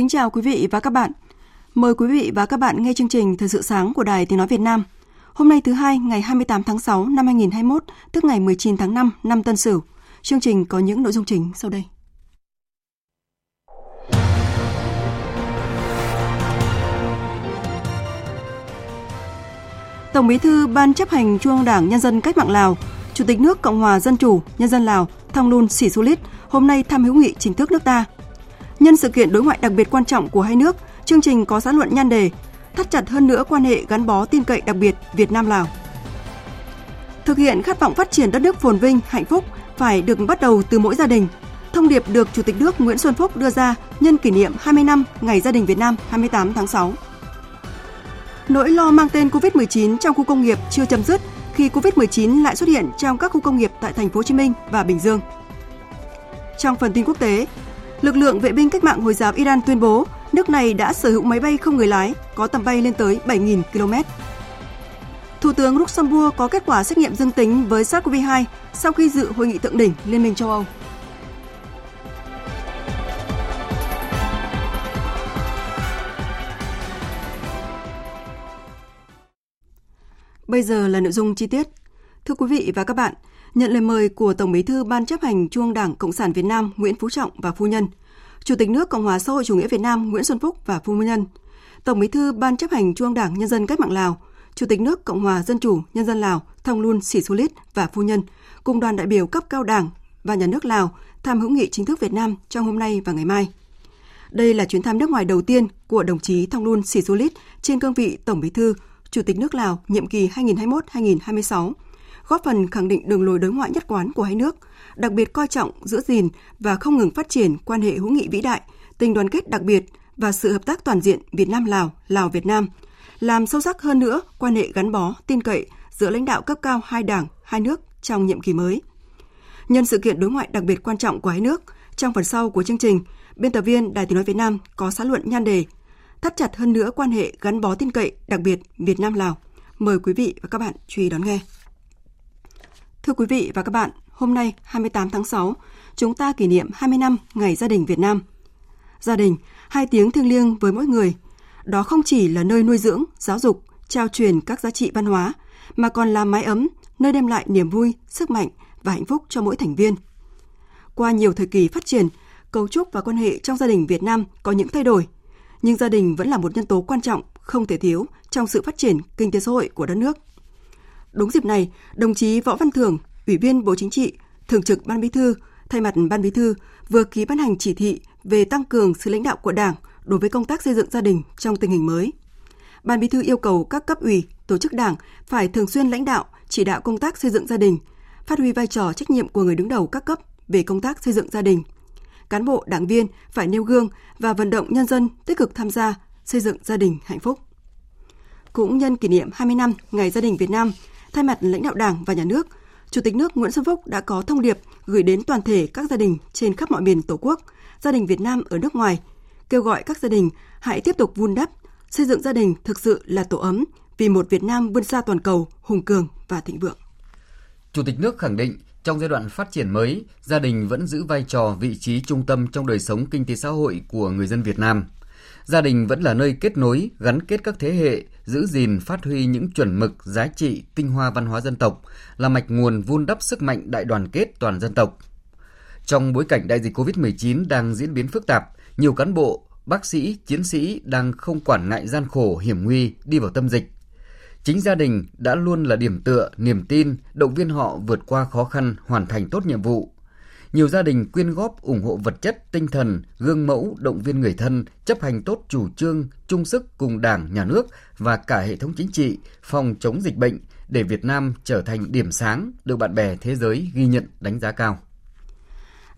Kính chào quý vị và các bạn. Mời quý vị và các bạn nghe chương trình Thời sự sáng của Đài Tiếng Nói Việt Nam. Hôm nay thứ hai, ngày 28 tháng 6 năm 2021, tức ngày 19 tháng 5 năm Tân Sửu. Chương trình có những nội dung chính sau đây. Tổng Bí thư Ban chấp hành Trung ương Đảng Nhân dân Cách mạng Lào, Chủ tịch nước Cộng hòa Dân chủ Nhân dân Lào Thongloun Sisoulith hôm nay thăm hữu nghị chính thức nước ta. Nhân sự kiện đối ngoại đặc biệt quan trọng của hai nước, chương trình có xã luận nhan đề thắt chặt hơn nữa quan hệ gắn bó tin cậy đặc biệt Việt Nam Lào. Thực hiện khát vọng phát triển đất nước phồn vinh, hạnh phúc phải được bắt đầu từ mỗi gia đình. Thông điệp được Chủ tịch nước Nguyễn Xuân Phúc đưa ra nhân kỷ niệm 20 năm Ngày Gia đình Việt Nam 28 tháng 6. Nỗi lo mang tên COVID-19 trong khu công nghiệp chưa chấm dứt khi COVID-19 lại xuất hiện trong các khu công nghiệp tại thành phố Hồ Chí Minh và Bình Dương. Trong phần tin quốc tế, lực lượng vệ binh cách mạng Hồi giáo Iran tuyên bố nước này đã sở hữu máy bay không người lái có tầm bay lên tới 7.000 km. Thủ tướng Luxembourg có kết quả xét nghiệm dương tính với SARS-CoV-2 sau khi dự hội nghị thượng đỉnh Liên minh châu Âu. Bây giờ là nội dung chi tiết. Thưa quý vị và các bạn, nhận lời mời của Tổng Bí thư Ban chấp hành Trung Đảng Cộng sản Việt Nam Nguyễn Phú Trọng và phu nhân, Chủ tịch nước Cộng hòa xã hội chủ nghĩa Việt Nam Nguyễn Xuân Phúc và phu nhân, Tổng Bí thư Ban chấp hành Trung ương Đảng Nhân dân Cách mạng Lào, Chủ tịch nước Cộng hòa Dân chủ Nhân dân Lào Thongloun Sisoulith và phu nhân cùng đoàn đại biểu cấp cao Đảng và nhà nước Lào thăm hữu nghị chính thức Việt Nam trong hôm nay và ngày mai. Đây là chuyến thăm nước ngoài đầu tiên của đồng chí Thongloun Sisoulith trên cương vị Tổng Bí thư, Chủ tịch nước Lào nhiệm kỳ 2021-2026, góp phần khẳng định đường lối đối ngoại nhất quán của hai nước, đặc biệt coi trọng giữ gìn và không ngừng phát triển quan hệ hữu nghị vĩ đại, tình đoàn kết đặc biệt và sự hợp tác toàn diện Việt Nam Lào, Lào Việt Nam, làm sâu sắc hơn nữa quan hệ gắn bó, tin cậy giữa lãnh đạo cấp cao hai đảng, hai nước trong nhiệm kỳ mới. Nhân sự kiện đối ngoại đặc biệt quan trọng của hai nước, trong phần sau của chương trình, biên tập viên Đài Tiếng nói Việt Nam có xã luận nhan đề thắt chặt hơn nữa quan hệ gắn bó tin cậy đặc biệt Việt Nam Lào. Mời quý vị và các bạn chú ý đón nghe. Thưa quý vị và các bạn, hôm nay 28 tháng 6, chúng ta kỷ niệm 20 năm Ngày Gia đình Việt Nam. Gia đình, hai tiếng thiêng liêng với mỗi người. Đó không chỉ là nơi nuôi dưỡng, giáo dục, trao truyền các giá trị văn hóa, mà còn là mái ấm, nơi đem lại niềm vui, sức mạnh và hạnh phúc cho mỗi thành viên. Qua nhiều thời kỳ phát triển, cấu trúc và quan hệ trong gia đình Việt Nam có những thay đổi, nhưng gia đình vẫn là một nhân tố quan trọng, không thể thiếu trong sự phát triển kinh tế xã hội của đất nước. Đúng dịp này, đồng chí Võ Văn Thưởng, Ủy viên Bộ Chính trị, Thường trực Ban Bí thư, thay mặt Ban Bí thư vừa ký ban hành chỉ thị về tăng cường sự lãnh đạo của Đảng đối với công tác xây dựng gia đình trong tình hình mới. Ban Bí thư yêu cầu các cấp ủy, tổ chức Đảng phải thường xuyên lãnh đạo, chỉ đạo công tác xây dựng gia đình, phát huy vai trò trách nhiệm của người đứng đầu các cấp về công tác xây dựng gia đình. Cán bộ, đảng viên phải nêu gương và vận động nhân dân tích cực tham gia xây dựng gia đình hạnh phúc. Cũng nhân kỷ niệm 20 năm Ngày Gia đình Việt Nam, thay mặt lãnh đạo Đảng và Nhà nước, Chủ tịch nước Nguyễn Xuân Phúc đã có thông điệp gửi đến toàn thể các gia đình trên khắp mọi miền Tổ quốc, gia đình Việt Nam ở nước ngoài, kêu gọi các gia đình hãy tiếp tục vun đắp, xây dựng gia đình thực sự là tổ ấm vì một Việt Nam vươn xa toàn cầu, hùng cường và thịnh vượng. Chủ tịch nước khẳng định trong giai đoạn phát triển mới, gia đình vẫn giữ vai trò vị trí trung tâm trong đời sống kinh tế xã hội của người dân Việt Nam. Gia đình vẫn là nơi kết nối, gắn kết các thế hệ, giữ gìn phát huy những chuẩn mực, giá trị, tinh hoa văn hóa dân tộc, là mạch nguồn vun đắp sức mạnh đại đoàn kết toàn dân tộc. Trong bối cảnh đại dịch COVID-19 đang diễn biến phức tạp, nhiều cán bộ, bác sĩ, chiến sĩ đang không quản ngại gian khổ, hiểm nguy đi vào tâm dịch. Chính gia đình đã luôn là điểm tựa, niềm tin, động viên họ vượt qua khó khăn, hoàn thành tốt nhiệm vụ. Nhiều gia đình quyên góp ủng hộ vật chất, tinh thần, gương mẫu, động viên người thân, chấp hành tốt chủ trương, chung sức cùng Đảng, Nhà nước và cả hệ thống chính trị phòng chống dịch bệnh để Việt Nam trở thành điểm sáng được bạn bè thế giới ghi nhận đánh giá cao.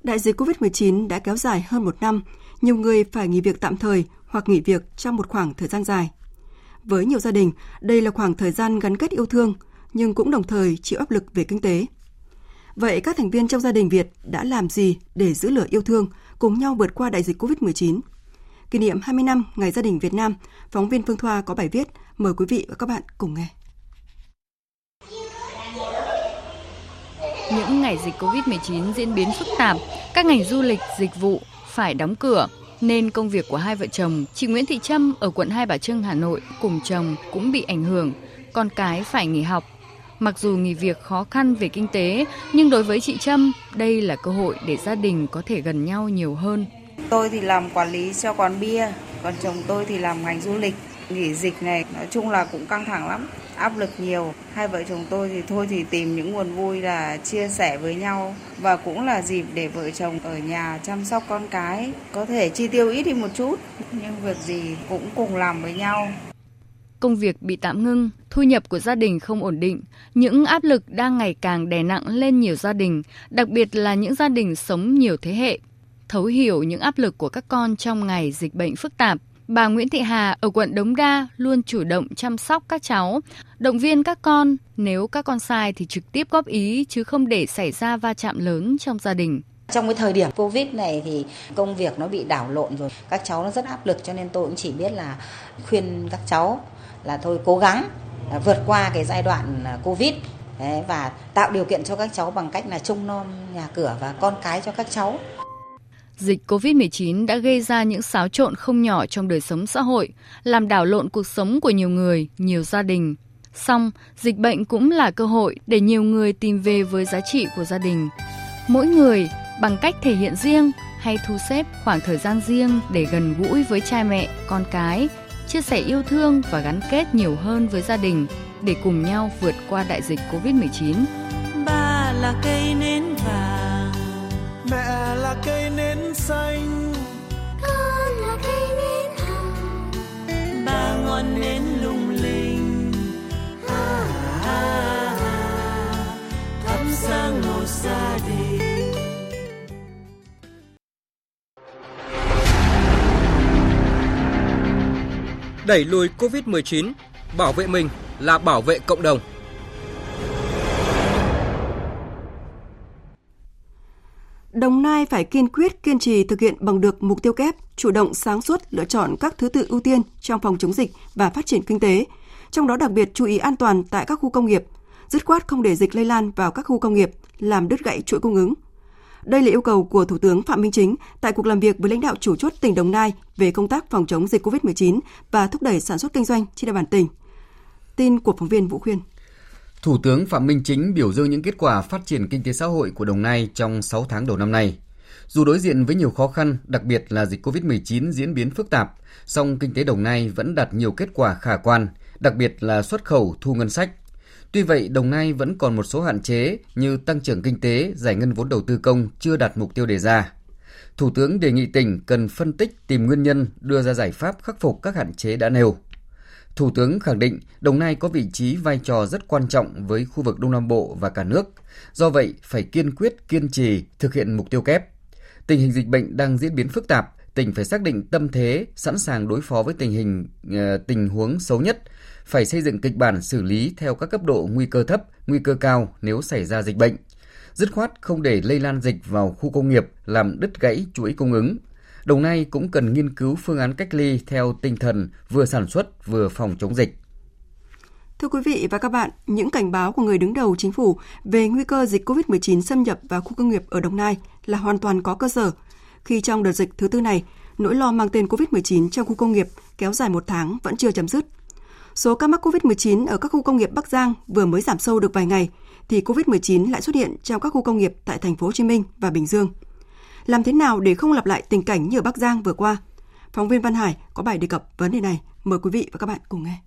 Đại dịch COVID-19 đã kéo dài hơn một năm, nhiều người phải nghỉ việc tạm thời hoặc nghỉ việc trong một khoảng thời gian dài. Với nhiều gia đình, đây là khoảng thời gian gắn kết yêu thương, nhưng cũng đồng thời chịu áp lực về kinh tế. Vậy các thành viên trong gia đình Việt đã làm gì để giữ lửa yêu thương, cùng nhau vượt qua đại dịch COVID-19? Kỷ niệm 20 năm Ngày Gia đình Việt Nam, phóng viên Phương Thoa có bài viết. Mời quý vị và các bạn cùng nghe. Những ngày dịch COVID-19 diễn biến phức tạp, các ngành du lịch, dịch vụ phải đóng cửa, nên công việc của hai vợ chồng, chị Nguyễn Thị Trâm ở quận Hai Bà Trưng, Hà Nội cùng chồng cũng bị ảnh hưởng, con cái phải nghỉ học. Mặc dù nghỉ việc khó khăn về kinh tế, nhưng đối với chị Trâm, đây là cơ hội để gia đình có thể gần nhau nhiều hơn. Tôi thì làm quản lý cho quán bia, còn chồng tôi thì làm ngành du lịch. Nghỉ dịch này nói chung là cũng căng thẳng lắm, áp lực nhiều. Hai vợ chồng tôi thì thôi thì tìm những nguồn vui là chia sẻ với nhau và cũng là dịp để vợ chồng ở nhà chăm sóc con cái, có thể chi tiêu ít đi một chút nhưng việc gì cũng cùng làm với nhau công việc bị tạm ngưng, thu nhập của gia đình không ổn định, những áp lực đang ngày càng đè nặng lên nhiều gia đình, đặc biệt là những gia đình sống nhiều thế hệ. Thấu hiểu những áp lực của các con trong ngày dịch bệnh phức tạp, bà Nguyễn Thị Hà ở quận Đống Đa luôn chủ động chăm sóc các cháu, động viên các con, nếu các con sai thì trực tiếp góp ý chứ không để xảy ra va chạm lớn trong gia đình. Trong cái thời điểm Covid này thì công việc nó bị đảo lộn rồi, các cháu nó rất áp lực cho nên tôi cũng chỉ biết là khuyên các cháu là thôi cố gắng à, vượt qua cái giai đoạn à, Covid và tạo điều kiện cho các cháu bằng cách là trông nom nhà cửa và con cái cho các cháu. Dịch COVID-19 đã gây ra những xáo trộn không nhỏ trong đời sống xã hội, làm đảo lộn cuộc sống của nhiều người, nhiều gia đình. Song, dịch bệnh cũng là cơ hội để nhiều người tìm về với giá trị của gia đình. Mỗi người bằng cách thể hiện riêng hay thu xếp khoảng thời gian riêng để gần gũi với cha mẹ, con cái, chia sẻ yêu thương và gắn kết nhiều hơn với gia đình để cùng nhau vượt qua đại dịch Covid-19. Ba là cây nến vàng, mẹ là cây nến xanh, con là cây nến hồng, ba ngọn nến lung linh. À, à, à, thắp sáng một gia đẩy lùi Covid-19, bảo vệ mình là bảo vệ cộng đồng. Đồng Nai phải kiên quyết kiên trì thực hiện bằng được mục tiêu kép, chủ động sáng suốt lựa chọn các thứ tự ưu tiên trong phòng chống dịch và phát triển kinh tế, trong đó đặc biệt chú ý an toàn tại các khu công nghiệp, dứt khoát không để dịch lây lan vào các khu công nghiệp, làm đứt gãy chuỗi cung ứng. Đây là yêu cầu của Thủ tướng Phạm Minh Chính tại cuộc làm việc với lãnh đạo chủ chốt tỉnh Đồng Nai về công tác phòng chống dịch COVID-19 và thúc đẩy sản xuất kinh doanh trên địa bàn tỉnh. Tin của phóng viên Vũ Khuyên. Thủ tướng Phạm Minh Chính biểu dương những kết quả phát triển kinh tế xã hội của Đồng Nai trong 6 tháng đầu năm nay. Dù đối diện với nhiều khó khăn, đặc biệt là dịch COVID-19 diễn biến phức tạp, song kinh tế Đồng Nai vẫn đạt nhiều kết quả khả quan, đặc biệt là xuất khẩu thu ngân sách. Tuy vậy, Đồng Nai vẫn còn một số hạn chế như tăng trưởng kinh tế, giải ngân vốn đầu tư công chưa đạt mục tiêu đề ra. Thủ tướng đề nghị tỉnh cần phân tích tìm nguyên nhân, đưa ra giải pháp khắc phục các hạn chế đã nêu. Thủ tướng khẳng định Đồng Nai có vị trí vai trò rất quan trọng với khu vực Đông Nam Bộ và cả nước. Do vậy, phải kiên quyết, kiên trì thực hiện mục tiêu kép. Tình hình dịch bệnh đang diễn biến phức tạp, tỉnh phải xác định tâm thế, sẵn sàng đối phó với tình hình ờ, tình huống xấu nhất, phải xây dựng kịch bản xử lý theo các cấp độ nguy cơ thấp, nguy cơ cao nếu xảy ra dịch bệnh. Dứt khoát không để lây lan dịch vào khu công nghiệp làm đứt gãy chuỗi cung ứng. Đồng Nai cũng cần nghiên cứu phương án cách ly theo tinh thần vừa sản xuất vừa phòng chống dịch. Thưa quý vị và các bạn, những cảnh báo của người đứng đầu chính phủ về nguy cơ dịch COVID-19 xâm nhập vào khu công nghiệp ở Đồng Nai là hoàn toàn có cơ sở. Khi trong đợt dịch thứ tư này, nỗi lo mang tên COVID-19 trong khu công nghiệp kéo dài một tháng vẫn chưa chấm dứt. Số ca mắc COVID-19 ở các khu công nghiệp Bắc Giang vừa mới giảm sâu được vài ngày, thì COVID-19 lại xuất hiện trong các khu công nghiệp tại thành phố Hồ Chí Minh và Bình Dương. Làm thế nào để không lặp lại tình cảnh như ở Bắc Giang vừa qua? Phóng viên Văn Hải có bài đề cập vấn đề này. Mời quý vị và các bạn cùng nghe.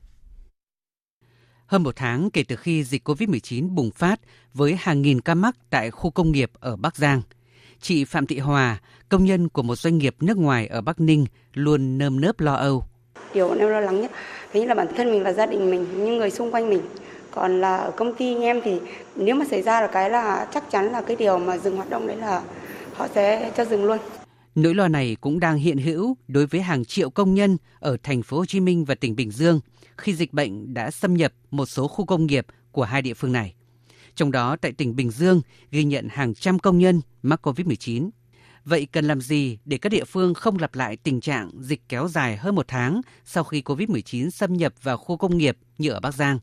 Hơn một tháng kể từ khi dịch COVID-19 bùng phát với hàng nghìn ca mắc tại khu công nghiệp ở Bắc Giang, chị Phạm Thị Hòa, công nhân của một doanh nghiệp nước ngoài ở Bắc Ninh, luôn nơm nớp lo âu. Điều em lo lắng nhất, thứ nhất là bản thân mình và gia đình mình, những người xung quanh mình. Còn là ở công ty anh em thì nếu mà xảy ra là cái là chắc chắn là cái điều mà dừng hoạt động đấy là họ sẽ cho dừng luôn. Nỗi lo này cũng đang hiện hữu đối với hàng triệu công nhân ở thành phố Hồ Chí Minh và tỉnh Bình Dương khi dịch bệnh đã xâm nhập một số khu công nghiệp của hai địa phương này. Trong đó tại tỉnh Bình Dương ghi nhận hàng trăm công nhân mắc COVID-19. Vậy cần làm gì để các địa phương không lặp lại tình trạng dịch kéo dài hơn một tháng sau khi COVID-19 xâm nhập vào khu công nghiệp như ở Bắc Giang?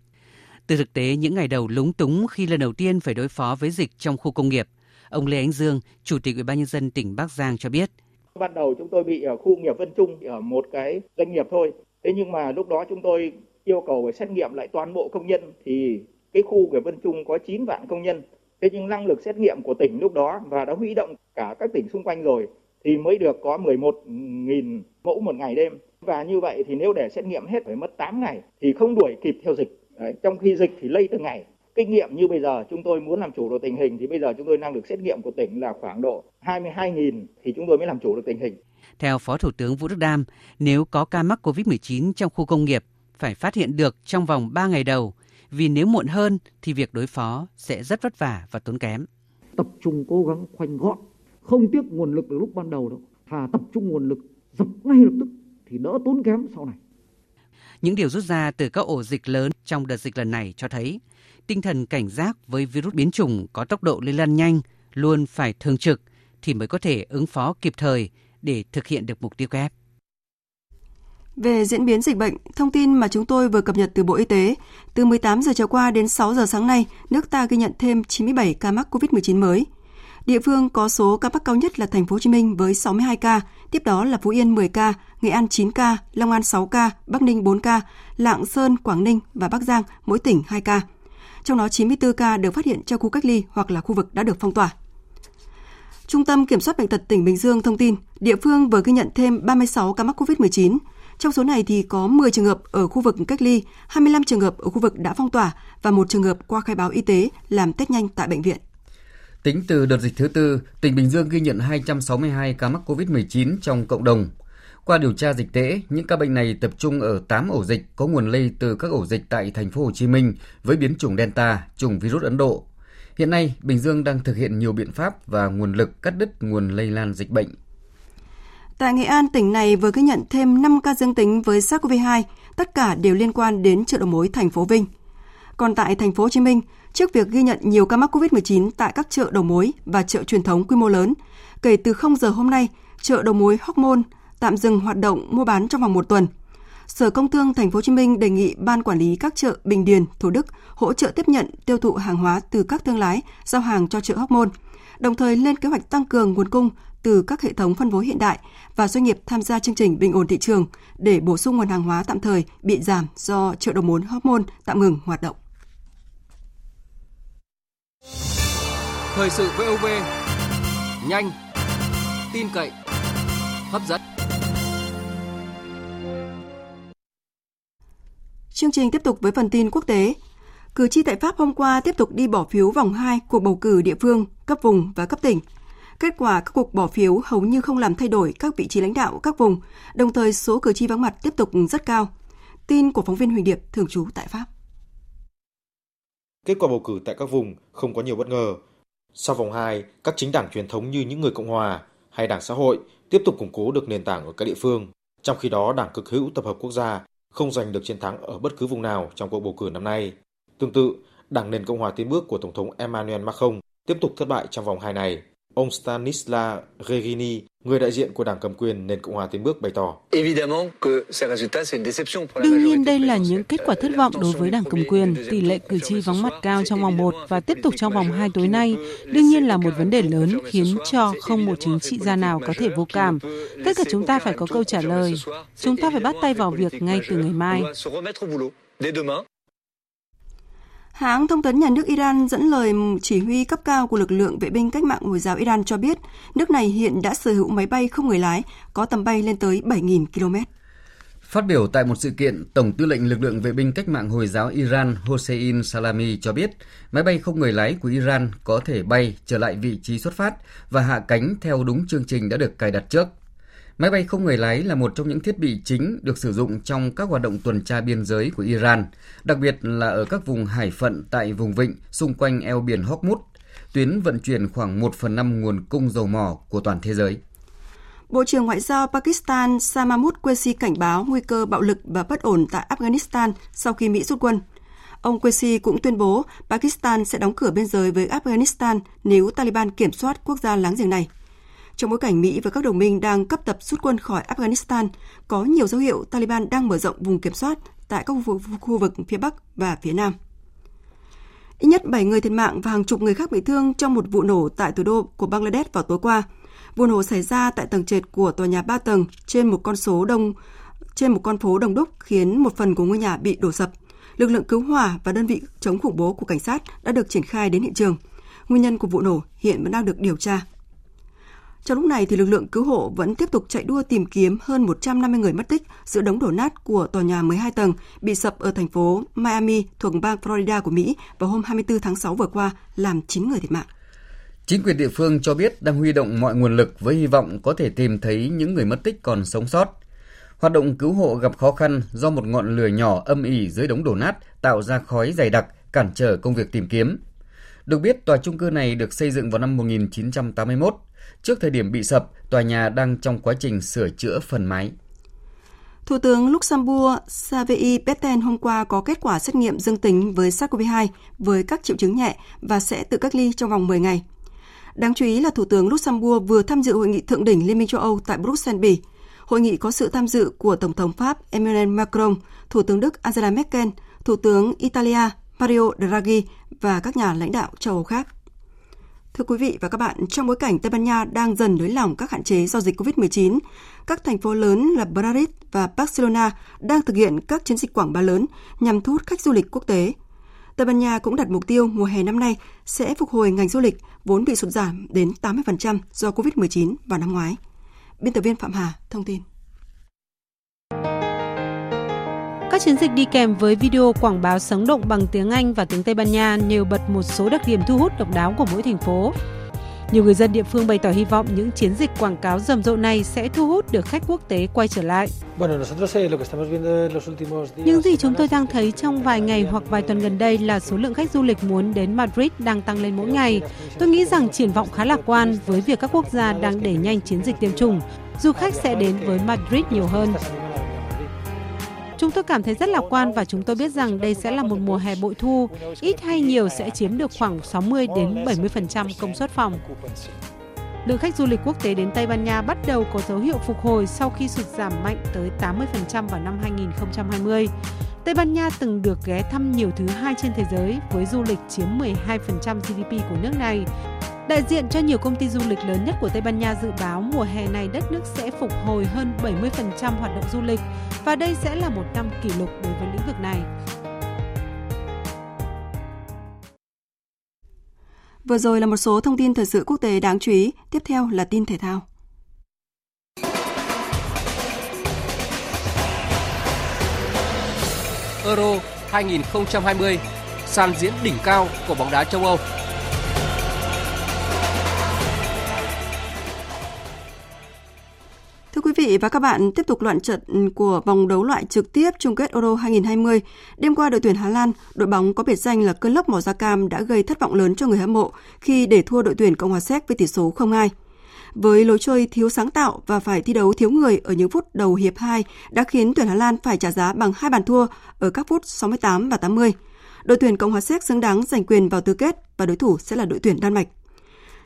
Từ thực tế những ngày đầu lúng túng khi lần đầu tiên phải đối phó với dịch trong khu công nghiệp, ông Lê Ánh Dương, Chủ tịch Ủy ban nhân dân tỉnh Bắc Giang cho biết. Ban đầu chúng tôi bị ở khu công nghiệp Vân Trung ở một cái doanh nghiệp thôi. Thế nhưng mà lúc đó chúng tôi yêu cầu phải xét nghiệm lại toàn bộ công nhân thì cái khu của Vân Trung có 9 vạn công nhân. Thế nhưng năng lực xét nghiệm của tỉnh lúc đó và đã huy động cả các tỉnh xung quanh rồi thì mới được có 11.000 mẫu một ngày đêm. Và như vậy thì nếu để xét nghiệm hết phải mất 8 ngày thì không đuổi kịp theo dịch. Đấy, trong khi dịch thì lây từng ngày. Kinh nghiệm như bây giờ chúng tôi muốn làm chủ được tình hình thì bây giờ chúng tôi năng lực xét nghiệm của tỉnh là khoảng độ 22.000 thì chúng tôi mới làm chủ được tình hình. Theo Phó Thủ tướng Vũ Đức Đam, nếu có ca mắc COVID-19 trong khu công nghiệp phải phát hiện được trong vòng 3 ngày đầu, vì nếu muộn hơn thì việc đối phó sẽ rất vất vả và tốn kém. Tập trung cố gắng khoanh gọn, không tiếc nguồn lực từ lúc ban đầu đâu, thà tập trung nguồn lực dập ngay lập tức thì đỡ tốn kém sau này. Những điều rút ra từ các ổ dịch lớn trong đợt dịch lần này cho thấy tinh thần cảnh giác với virus biến chủng có tốc độ lây lan nhanh luôn phải thường trực thì mới có thể ứng phó kịp thời để thực hiện được mục tiêu kép. Về diễn biến dịch bệnh, thông tin mà chúng tôi vừa cập nhật từ Bộ Y tế, từ 18 giờ chiều qua đến 6 giờ sáng nay, nước ta ghi nhận thêm 97 ca mắc COVID-19 mới. Địa phương có số ca mắc cao nhất là thành phố Hồ Chí Minh với 62 ca, tiếp đó là Phú Yên 10 ca, Nghệ An 9 ca, Long An 6 ca, Bắc Ninh 4 ca, Lạng Sơn, Quảng Ninh và Bắc Giang mỗi tỉnh 2 ca. Trong đó 94 ca được phát hiện trong khu cách ly hoặc là khu vực đã được phong tỏa. Trung tâm Kiểm soát Bệnh tật tỉnh Bình Dương thông tin, địa phương vừa ghi nhận thêm 36 ca mắc COVID-19. Trong số này thì có 10 trường hợp ở khu vực cách ly, 25 trường hợp ở khu vực đã phong tỏa và một trường hợp qua khai báo y tế làm test nhanh tại bệnh viện. Tính từ đợt dịch thứ tư, tỉnh Bình Dương ghi nhận 262 ca mắc COVID-19 trong cộng đồng. Qua điều tra dịch tễ, những ca bệnh này tập trung ở 8 ổ dịch có nguồn lây từ các ổ dịch tại thành phố Hồ Chí Minh với biến chủng Delta, chủng virus Ấn Độ. Hiện nay, Bình Dương đang thực hiện nhiều biện pháp và nguồn lực cắt đứt nguồn lây lan dịch bệnh. Tại Nghệ An, tỉnh này vừa ghi nhận thêm 5 ca dương tính với SARS-CoV-2, tất cả đều liên quan đến chợ đầu mối thành phố Vinh. Còn tại thành phố Hồ Chí Minh, trước việc ghi nhận nhiều ca mắc COVID-19 tại các chợ đầu mối và chợ truyền thống quy mô lớn, kể từ 0 giờ hôm nay, chợ đầu mối Hóc Môn tạm dừng hoạt động mua bán trong vòng một tuần. Sở Công Thương Thành phố Hồ Chí Minh đề nghị ban quản lý các chợ Bình Điền, Thủ Đức hỗ trợ tiếp nhận tiêu thụ hàng hóa từ các thương lái giao hàng cho chợ Hóc Môn, đồng thời lên kế hoạch tăng cường nguồn cung từ các hệ thống phân phối hiện đại và doanh nghiệp tham gia chương trình bình ổn thị trường để bổ sung nguồn hàng hóa tạm thời bị giảm do chợ đầu mối Hóc Môn tạm ngừng hoạt động. Thời sự VOV nhanh, tin cậy, hấp dẫn. Chương trình tiếp tục với phần tin quốc tế. Cử tri tại Pháp hôm qua tiếp tục đi bỏ phiếu vòng 2 cuộc bầu cử địa phương, cấp vùng và cấp tỉnh. Kết quả các cuộc bỏ phiếu hầu như không làm thay đổi các vị trí lãnh đạo các vùng, đồng thời số cử tri vắng mặt tiếp tục rất cao. Tin của phóng viên Huỳnh Điệp thường trú tại Pháp. Kết quả bầu cử tại các vùng không có nhiều bất ngờ. Sau vòng 2, các chính đảng truyền thống như những người Cộng hòa hay Đảng Xã hội tiếp tục củng cố được nền tảng ở các địa phương. Trong khi đó, Đảng Cực hữu Tập hợp Quốc gia không giành được chiến thắng ở bất cứ vùng nào trong cuộc bầu cử năm nay. Tương tự, Đảng Nền Cộng hòa Tiến bước của Tổng thống Emmanuel Macron tiếp tục thất bại trong vòng 2 này. Ông Stanisla Regini, người đại diện của Đảng cầm quyền nền Cộng hòa Tiến bước bày tỏ. Đương nhiên đây là những kết quả thất vọng đối với Đảng cầm quyền. Tỷ lệ cử tri vắng mặt cao trong vòng 1 và tiếp tục trong vòng 2 tối nay đương nhiên là một vấn đề lớn khiến cho không một chính trị gia nào có thể vô cảm. Tất cả chúng ta phải có câu trả lời. Chúng ta phải bắt tay vào việc ngay từ ngày mai. Hãng thông tấn nhà nước Iran dẫn lời chỉ huy cấp cao của lực lượng vệ binh cách mạng Hồi giáo Iran cho biết, nước này hiện đã sở hữu máy bay không người lái có tầm bay lên tới 7.000 km. Phát biểu tại một sự kiện, Tổng tư lệnh lực lượng vệ binh cách mạng Hồi giáo Iran Hossein Salami cho biết máy bay không người lái của Iran có thể bay trở lại vị trí xuất phát và hạ cánh theo đúng chương trình đã được cài đặt trước. Máy bay không người lái là một trong những thiết bị chính được sử dụng trong các hoạt động tuần tra biên giới của Iran, đặc biệt là ở các vùng hải phận tại vùng vịnh xung quanh eo biển Hormuz, tuyến vận chuyển khoảng 1 phần 5 nguồn cung dầu mỏ của toàn thế giới. Bộ trưởng Ngoại giao Pakistan Samamud Qureshi cảnh báo nguy cơ bạo lực và bất ổn tại Afghanistan sau khi Mỹ rút quân. Ông Qureshi cũng tuyên bố Pakistan sẽ đóng cửa biên giới với Afghanistan nếu Taliban kiểm soát quốc gia láng giềng này. Trong bối cảnh Mỹ và các đồng minh đang cấp tập rút quân khỏi Afghanistan, có nhiều dấu hiệu Taliban đang mở rộng vùng kiểm soát tại các khu vực phía Bắc và phía Nam. Ít nhất 7 người thiệt mạng và hàng chục người khác bị thương trong một vụ nổ tại thủ đô của Bangladesh vào tối qua. Vụ nổ xảy ra tại tầng trệt của tòa nhà 3 tầng trên một con số đông trên một con phố đông đúc khiến một phần của ngôi nhà bị đổ sập. Lực lượng cứu hỏa và đơn vị chống khủng bố của cảnh sát đã được triển khai đến hiện trường. Nguyên nhân của vụ nổ hiện vẫn đang được điều tra. Trong lúc này thì lực lượng cứu hộ vẫn tiếp tục chạy đua tìm kiếm hơn 150 người mất tích giữa đống đổ nát của tòa nhà 12 tầng bị sập ở thành phố Miami thuộc bang Florida của Mỹ vào hôm 24 tháng 6 vừa qua, làm 9 người thiệt mạng. Chính quyền địa phương cho biết đang huy động mọi nguồn lực với hy vọng có thể tìm thấy những người mất tích còn sống sót. Hoạt động cứu hộ gặp khó khăn do một ngọn lửa nhỏ âm ỉ dưới đống đổ nát tạo ra khói dày đặc, cản trở công việc tìm kiếm. Được biết, tòa trung cư này được xây dựng vào năm 1981. Trước thời điểm bị sập, tòa nhà đang trong quá trình sửa chữa phần mái. Thủ tướng Luxembourg Xavier Bettel hôm qua có kết quả xét nghiệm dương tính với SARS-CoV-2 với các triệu chứng nhẹ và sẽ tự cách ly trong vòng 10 ngày. Đáng chú ý là Thủ tướng Luxembourg vừa tham dự hội nghị thượng đỉnh Liên minh châu Âu tại Bruxelles, Bỉ. Hội nghị có sự tham dự của Tổng thống Pháp Emmanuel Macron, Thủ tướng Đức Angela Merkel, Thủ tướng Italia Mario Draghi và các nhà lãnh đạo châu Âu khác. Thưa quý vị và các bạn, trong bối cảnh Tây Ban Nha đang dần nới lỏng các hạn chế do dịch COVID-19, các thành phố lớn là Madrid và Barcelona đang thực hiện các chiến dịch quảng bá lớn nhằm thu hút khách du lịch quốc tế. Tây Ban Nha cũng đặt mục tiêu mùa hè năm nay sẽ phục hồi ngành du lịch vốn bị sụt giảm đến 80% do COVID-19 vào năm ngoái. Biên tập viên Phạm Hà thông tin. Các chiến dịch đi kèm với video quảng báo sống động bằng tiếng Anh và tiếng Tây Ban Nha nêu bật một số đặc điểm thu hút độc đáo của mỗi thành phố. Nhiều người dân địa phương bày tỏ hy vọng những chiến dịch quảng cáo rầm rộ này sẽ thu hút được khách quốc tế quay trở lại. Những gì chúng tôi đang thấy trong vài ngày hoặc vài tuần gần đây là số lượng khách du lịch muốn đến Madrid đang tăng lên mỗi ngày. Tôi nghĩ rằng triển vọng khá lạc quan với việc các quốc gia đang đẩy nhanh chiến dịch tiêm chủng. Du khách sẽ đến với Madrid nhiều hơn. Chúng tôi cảm thấy rất lạc quan và chúng tôi biết rằng đây sẽ là một mùa hè bội thu, ít hay nhiều sẽ chiếm được khoảng 60 đến 70% công suất phòng. Lượng khách du lịch quốc tế đến Tây Ban Nha bắt đầu có dấu hiệu phục hồi sau khi sụt giảm mạnh tới 80% vào năm 2020. Tây Ban Nha từng được ghé thăm nhiều thứ hai trên thế giới với du lịch chiếm 12% GDP của nước này. Đại diện cho nhiều công ty du lịch lớn nhất của Tây Ban Nha dự báo mùa hè này đất nước sẽ phục hồi hơn 70% hoạt động du lịch và đây sẽ là một năm kỷ lục đối với lĩnh vực này. Vừa rồi là một số thông tin thời sự quốc tế đáng chú ý, tiếp theo là tin thể thao. Euro 2020, sàn diễn đỉnh cao của bóng đá châu Âu. Vị và các bạn, tiếp tục loạn trận của vòng đấu loại trực tiếp chung kết Euro 2020. Đêm qua đội tuyển Hà Lan, đội bóng có biệt danh là cơn lốc màu da cam đã gây thất vọng lớn cho người hâm mộ khi để thua đội tuyển Cộng hòa Séc với tỷ số 0-2. Với lối chơi thiếu sáng tạo và phải thi đấu thiếu người ở những phút đầu hiệp 2 đã khiến tuyển Hà Lan phải trả giá bằng hai bàn thua ở các phút 68 và 80. Đội tuyển Cộng hòa Séc xứng đáng giành quyền vào tứ kết và đối thủ sẽ là đội tuyển Đan Mạch.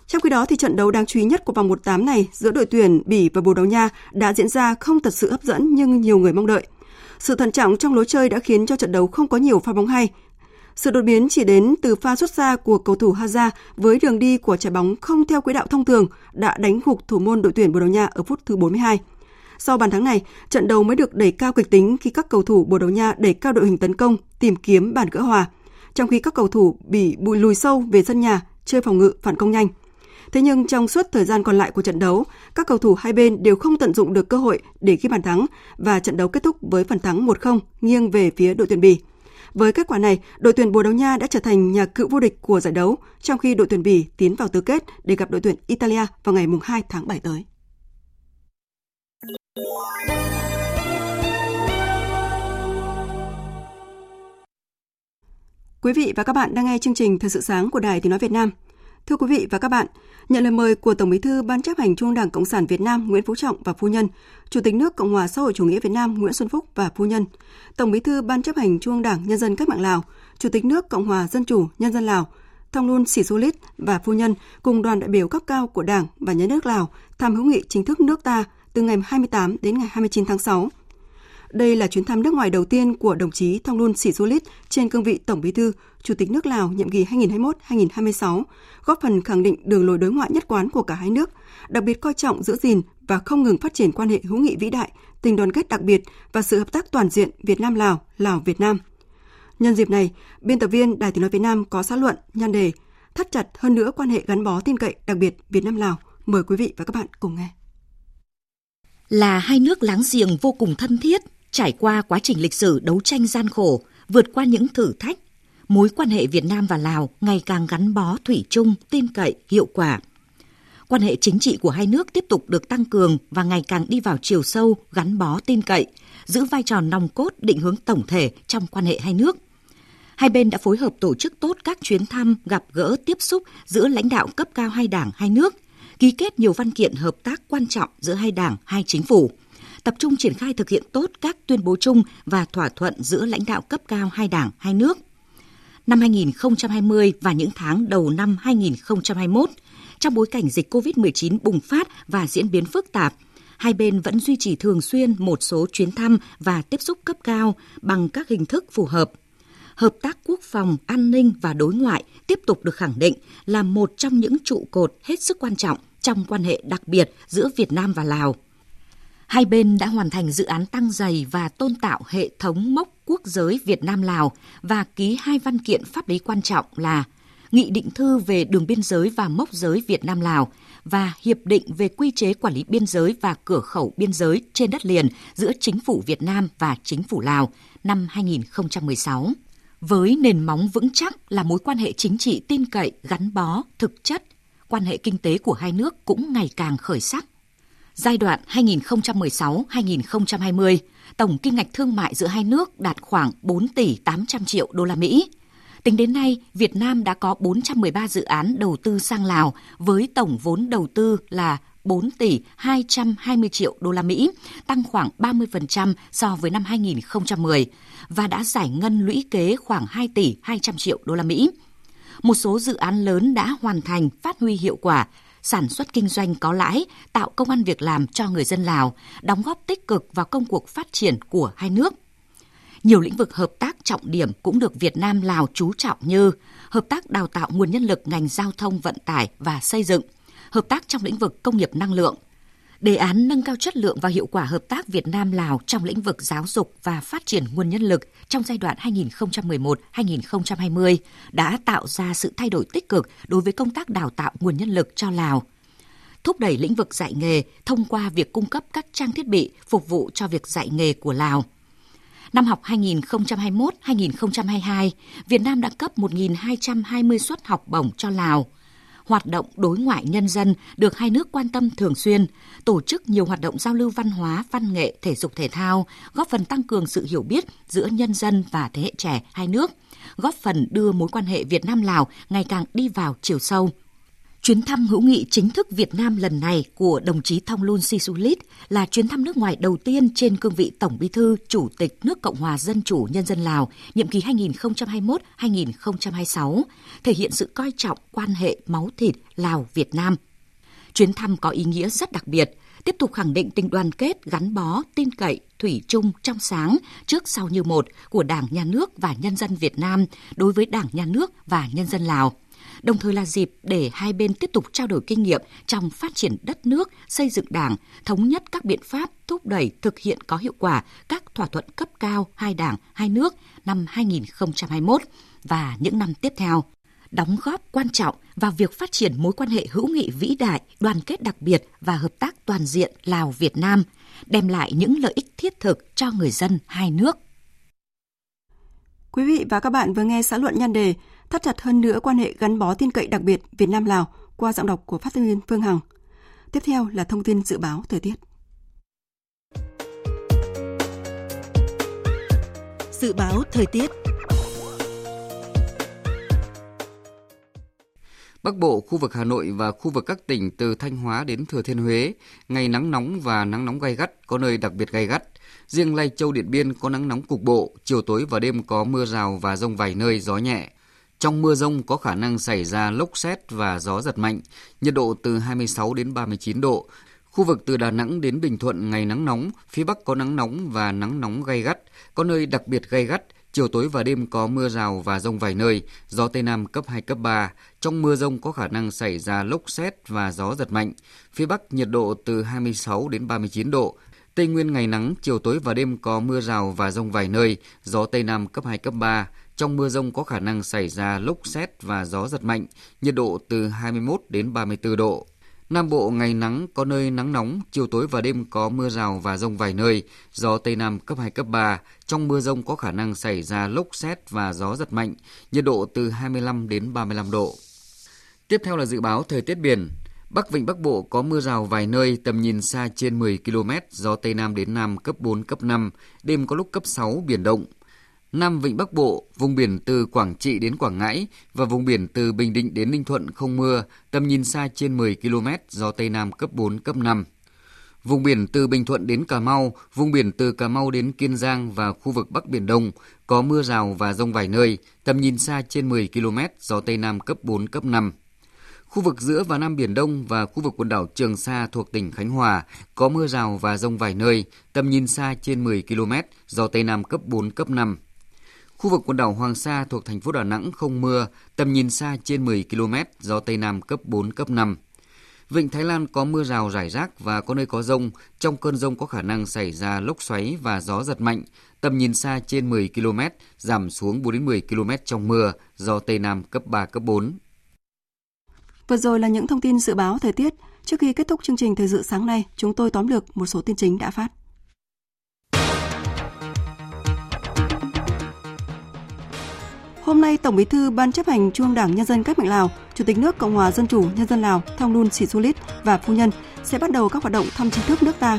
Trong khi đó thì trận đấu đáng chú ý nhất của vòng 1/8 này giữa đội tuyển Bỉ và Bồ Đào Nha đã diễn ra không thật sự hấp dẫn nhưng nhiều người mong đợi. Sự thận trọng trong lối chơi đã khiến cho trận đấu không có nhiều pha bóng hay. Sự đột biến chỉ đến từ pha xuất xa của cầu thủ Hazard với đường đi của trái bóng không theo quỹ đạo thông thường đã đánh gục thủ môn đội tuyển Bồ Đào Nha ở phút thứ 42. Sau bàn thắng này, trận đấu mới được đẩy cao kịch tính khi các cầu thủ Bồ Đào Nha đẩy cao đội hình tấn công, tìm kiếm bàn gỡ hòa, trong khi các cầu thủ bị bùi lùi sâu về sân nhà, chơi phòng ngự phản công nhanh. Thế nhưng trong suốt thời gian còn lại của trận đấu, các cầu thủ hai bên đều không tận dụng được cơ hội để ghi bàn thắng và trận đấu kết thúc với phần thắng 1-0 nghiêng về phía đội tuyển Bỉ. Với kết quả này, đội tuyển Bồ Đào Nha đã trở thành nhà cựu vô địch của giải đấu, trong khi đội tuyển Bỉ tiến vào tứ kết để gặp đội tuyển Italia vào ngày 2 tháng 7 tới. Quý vị và các bạn đang nghe chương trình Thời sự sáng của Đài Tiếng Nói Việt Nam. Thưa quý vị và các bạn, nhận lời mời của Tổng Bí thư Ban chấp hành Trung Đảng Cộng sản Việt Nam Nguyễn Phú Trọng và phu nhân, Chủ tịch nước Cộng hòa xã hội chủ nghĩa Việt Nam Nguyễn Xuân Phúc và phu nhân, Tổng Bí thư Ban chấp hành Trung Đảng Nhân dân Cách mạng Lào, Chủ tịch nước Cộng hòa Dân chủ Nhân dân Lào, Thong luân Sĩ Xu Lít và phu nhân cùng đoàn đại biểu cấp cao của Đảng và Nhà nước Lào thăm hữu nghị chính thức nước ta từ ngày 28 đến ngày 29 tháng 6 đây là chuyến thăm nước ngoài đầu tiên của đồng chí Thonglun Sisoulith trên cương vị Tổng Bí thư, Chủ tịch nước Lào nhiệm kỳ 2021-2026, góp phần khẳng định đường lối đối ngoại nhất quán của cả hai nước, đặc biệt coi trọng giữ gìn và không ngừng phát triển quan hệ hữu nghị vĩ đại, tình đoàn kết đặc biệt và sự hợp tác toàn diện Việt Nam Lào, Lào Việt Nam. Nhân dịp này, biên tập viên Đài Tiếng nói Việt Nam có xã luận nhan đề thắt chặt hơn nữa quan hệ gắn bó tin cậy đặc biệt Việt Nam Lào. Mời quý vị và các bạn cùng nghe. Là hai nước láng giềng vô cùng thân thiết, Trải qua quá trình lịch sử đấu tranh gian khổ, vượt qua những thử thách, mối quan hệ Việt Nam và Lào ngày càng gắn bó thủy chung, tin cậy, hiệu quả. Quan hệ chính trị của hai nước tiếp tục được tăng cường và ngày càng đi vào chiều sâu, gắn bó tin cậy, giữ vai trò nòng cốt định hướng tổng thể trong quan hệ hai nước. Hai bên đã phối hợp tổ chức tốt các chuyến thăm, gặp gỡ, tiếp xúc giữa lãnh đạo cấp cao hai đảng, hai nước, ký kết nhiều văn kiện hợp tác quan trọng giữa hai đảng, hai chính phủ – tập trung triển khai thực hiện tốt các tuyên bố chung và thỏa thuận giữa lãnh đạo cấp cao hai đảng, hai nước. Năm 2020 và những tháng đầu năm 2021, trong bối cảnh dịch COVID-19 bùng phát và diễn biến phức tạp, hai bên vẫn duy trì thường xuyên một số chuyến thăm và tiếp xúc cấp cao bằng các hình thức phù hợp. Hợp tác quốc phòng, an ninh và đối ngoại tiếp tục được khẳng định là một trong những trụ cột hết sức quan trọng trong quan hệ đặc biệt giữa Việt Nam và Lào. Hai bên đã hoàn thành dự án tăng dày và tôn tạo hệ thống mốc quốc giới Việt Nam-Lào và ký hai văn kiện pháp lý quan trọng là Nghị định thư về đường biên giới và mốc giới Việt Nam-Lào và Hiệp định về quy chế quản lý biên giới và cửa khẩu biên giới trên đất liền giữa Chính phủ Việt Nam và Chính phủ Lào năm 2016. Với nền móng vững chắc là mối quan hệ chính trị tin cậy, gắn bó, thực chất, quan hệ kinh tế của hai nước cũng ngày càng khởi sắc Giai đoạn 2016-2020, tổng kim ngạch thương mại giữa hai nước đạt khoảng 4 tỷ 800 triệu đô la Mỹ. Tính đến nay, Việt Nam đã có 413 dự án đầu tư sang Lào với tổng vốn đầu tư là 4 tỷ 220 triệu đô la Mỹ, tăng khoảng 30% so với năm 2010 và đã giải ngân lũy kế khoảng 2 tỷ 200 triệu đô la Mỹ. Một số dự án lớn đã hoàn thành phát huy hiệu quả, sản xuất kinh doanh có lãi, tạo công an việc làm cho người dân Lào, đóng góp tích cực vào công cuộc phát triển của hai nước. Nhiều lĩnh vực hợp tác trọng điểm cũng được Việt Nam Lào chú trọng như hợp tác đào tạo nguồn nhân lực ngành giao thông vận tải và xây dựng, hợp tác trong lĩnh vực công nghiệp năng lượng, Đề án nâng cao chất lượng và hiệu quả hợp tác Việt Nam Lào trong lĩnh vực giáo dục và phát triển nguồn nhân lực trong giai đoạn 2011-2020 đã tạo ra sự thay đổi tích cực đối với công tác đào tạo nguồn nhân lực cho Lào. Thúc đẩy lĩnh vực dạy nghề thông qua việc cung cấp các trang thiết bị phục vụ cho việc dạy nghề của Lào. Năm học 2021-2022, Việt Nam đã cấp 1.220 suất học bổng cho Lào – hoạt động đối ngoại nhân dân được hai nước quan tâm thường xuyên, tổ chức nhiều hoạt động giao lưu văn hóa, văn nghệ, thể dục thể thao, góp phần tăng cường sự hiểu biết giữa nhân dân và thế hệ trẻ hai nước, góp phần đưa mối quan hệ Việt Nam Lào ngày càng đi vào chiều sâu. Chuyến thăm hữu nghị chính thức Việt Nam lần này của đồng chí Thongloun Sisoulith là chuyến thăm nước ngoài đầu tiên trên cương vị Tổng Bí thư Chủ tịch nước Cộng hòa Dân chủ Nhân dân Lào nhiệm kỳ 2021-2026, thể hiện sự coi trọng quan hệ máu thịt Lào-Việt Nam. Chuyến thăm có ý nghĩa rất đặc biệt, tiếp tục khẳng định tình đoàn kết, gắn bó, tin cậy, thủy chung, trong sáng, trước sau như một của Đảng, Nhà nước và nhân dân Việt Nam đối với Đảng, Nhà nước và nhân dân Lào – đồng thời là dịp để hai bên tiếp tục trao đổi kinh nghiệm trong phát triển đất nước, xây dựng đảng, thống nhất các biện pháp thúc đẩy thực hiện có hiệu quả các thỏa thuận cấp cao hai đảng, hai nước năm 2021 và những năm tiếp theo. đóng góp quan trọng vào việc phát triển mối quan hệ hữu nghị vĩ đại, đoàn kết đặc biệt và hợp tác toàn diện Lào-Việt Nam, đem lại những lợi ích thiết thực cho người dân hai nước. Quý vị và các bạn vừa nghe xã luận nhan đề thắt chặt hơn nữa quan hệ gắn bó tin cậy đặc biệt Việt Nam Lào qua giọng đọc của phát thanh viên Phương Hằng. Tiếp theo là thông tin dự báo thời tiết. Dự báo thời tiết Bắc Bộ, khu vực Hà Nội và khu vực các tỉnh từ Thanh Hóa đến Thừa Thiên Huế, ngày nắng nóng và nắng nóng gay gắt, có nơi đặc biệt gay gắt. Riêng Lai Châu Điện Biên có nắng nóng cục bộ, chiều tối và đêm có mưa rào và rông vài nơi, gió nhẹ. Trong mưa rông có khả năng xảy ra lốc xét và gió giật mạnh, nhiệt độ từ 26 đến 39 độ. Khu vực từ Đà Nẵng đến Bình Thuận ngày nắng nóng, phía Bắc có nắng nóng và nắng nóng gay gắt, có nơi đặc biệt gay gắt, Chiều tối và đêm có mưa rào và rông vài nơi, gió Tây Nam cấp 2, cấp 3. Trong mưa rông có khả năng xảy ra lốc xét và gió giật mạnh. Phía Bắc nhiệt độ từ 26 đến 39 độ. Tây Nguyên ngày nắng, chiều tối và đêm có mưa rào và rông vài nơi, gió Tây Nam cấp 2, cấp 3. Trong mưa rông có khả năng xảy ra lốc xét và gió giật mạnh, nhiệt độ từ 21 đến 34 độ. Nam Bộ ngày nắng, có nơi nắng nóng, chiều tối và đêm có mưa rào và rông vài nơi, gió Tây Nam cấp 2, cấp 3. Trong mưa rông có khả năng xảy ra lốc xét và gió giật mạnh, nhiệt độ từ 25 đến 35 độ. Tiếp theo là dự báo thời tiết biển. Bắc Vịnh Bắc Bộ có mưa rào vài nơi, tầm nhìn xa trên 10 km, gió Tây Nam đến Nam cấp 4, cấp 5, đêm có lúc cấp 6, biển động. Nam Vịnh Bắc Bộ, vùng biển từ Quảng Trị đến Quảng Ngãi và vùng biển từ Bình Định đến Ninh Thuận không mưa, tầm nhìn xa trên 10 km, gió Tây Nam cấp 4, cấp 5. Vùng biển từ Bình Thuận đến Cà Mau, vùng biển từ Cà Mau đến Kiên Giang và khu vực Bắc Biển Đông có mưa rào và rông vài nơi, tầm nhìn xa trên 10 km, gió Tây Nam cấp 4, cấp 5. Khu vực giữa và Nam Biển Đông và khu vực quần đảo Trường Sa thuộc tỉnh Khánh Hòa có mưa rào và rông vài nơi, tầm nhìn xa trên 10 km, gió Tây Nam cấp 4, cấp 5. Khu vực quần đảo Hoàng Sa thuộc thành phố Đà Nẵng không mưa, tầm nhìn xa trên 10 km, gió Tây Nam cấp 4, cấp 5. Vịnh Thái Lan có mưa rào rải rác và có nơi có rông. Trong cơn rông có khả năng xảy ra lốc xoáy và gió giật mạnh. Tầm nhìn xa trên 10 km, giảm xuống 4 đến 10 km trong mưa, gió Tây Nam cấp 3, cấp 4. Vừa rồi là những thông tin dự báo thời tiết. Trước khi kết thúc chương trình thời sự sáng nay, chúng tôi tóm lược một số tin chính đã phát. Hôm nay, Tổng Bí thư Ban chấp hành Trung Đảng Nhân dân Cách mạng Lào, Chủ tịch nước Cộng hòa Dân chủ Nhân dân Lào Thongloun Sisulit và phu nhân sẽ bắt đầu các hoạt động thăm chính thức nước ta.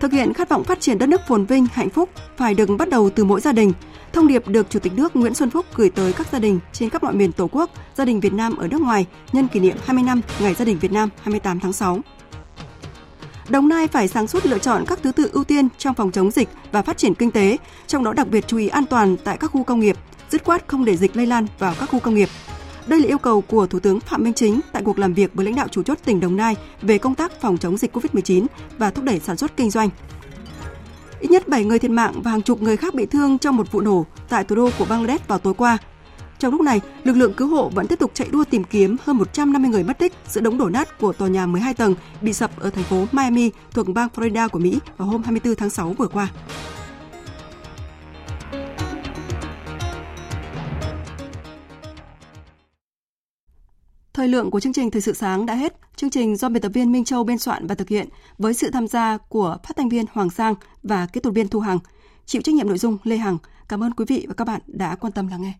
Thực hiện khát vọng phát triển đất nước phồn vinh, hạnh phúc phải được bắt đầu từ mỗi gia đình. Thông điệp được Chủ tịch nước Nguyễn Xuân Phúc gửi tới các gia đình trên các mọi miền Tổ quốc, gia đình Việt Nam ở nước ngoài nhân kỷ niệm 20 năm Ngày Gia đình Việt Nam 28 tháng 6. Đồng Nai phải sáng suốt lựa chọn các thứ tự ưu tiên trong phòng chống dịch và phát triển kinh tế, trong đó đặc biệt chú ý an toàn tại các khu công nghiệp, dứt khoát không để dịch lây lan vào các khu công nghiệp. Đây là yêu cầu của Thủ tướng Phạm Minh Chính tại cuộc làm việc với lãnh đạo chủ chốt tỉnh Đồng Nai về công tác phòng chống dịch COVID-19 và thúc đẩy sản xuất kinh doanh. Ít nhất 7 người thiệt mạng và hàng chục người khác bị thương trong một vụ nổ tại thủ đô của Bangladesh vào tối qua. Trong lúc này, lực lượng cứu hộ vẫn tiếp tục chạy đua tìm kiếm hơn 150 người mất tích giữa đống đổ nát của tòa nhà 12 tầng bị sập ở thành phố Miami thuộc bang Florida của Mỹ vào hôm 24 tháng 6 vừa qua. Thời lượng của chương trình Thời sự sáng đã hết. Chương trình do biên tập viên Minh Châu biên soạn và thực hiện với sự tham gia của phát thanh viên Hoàng Sang và kỹ thuật viên Thu Hằng. Chịu trách nhiệm nội dung Lê Hằng. Cảm ơn quý vị và các bạn đã quan tâm lắng nghe.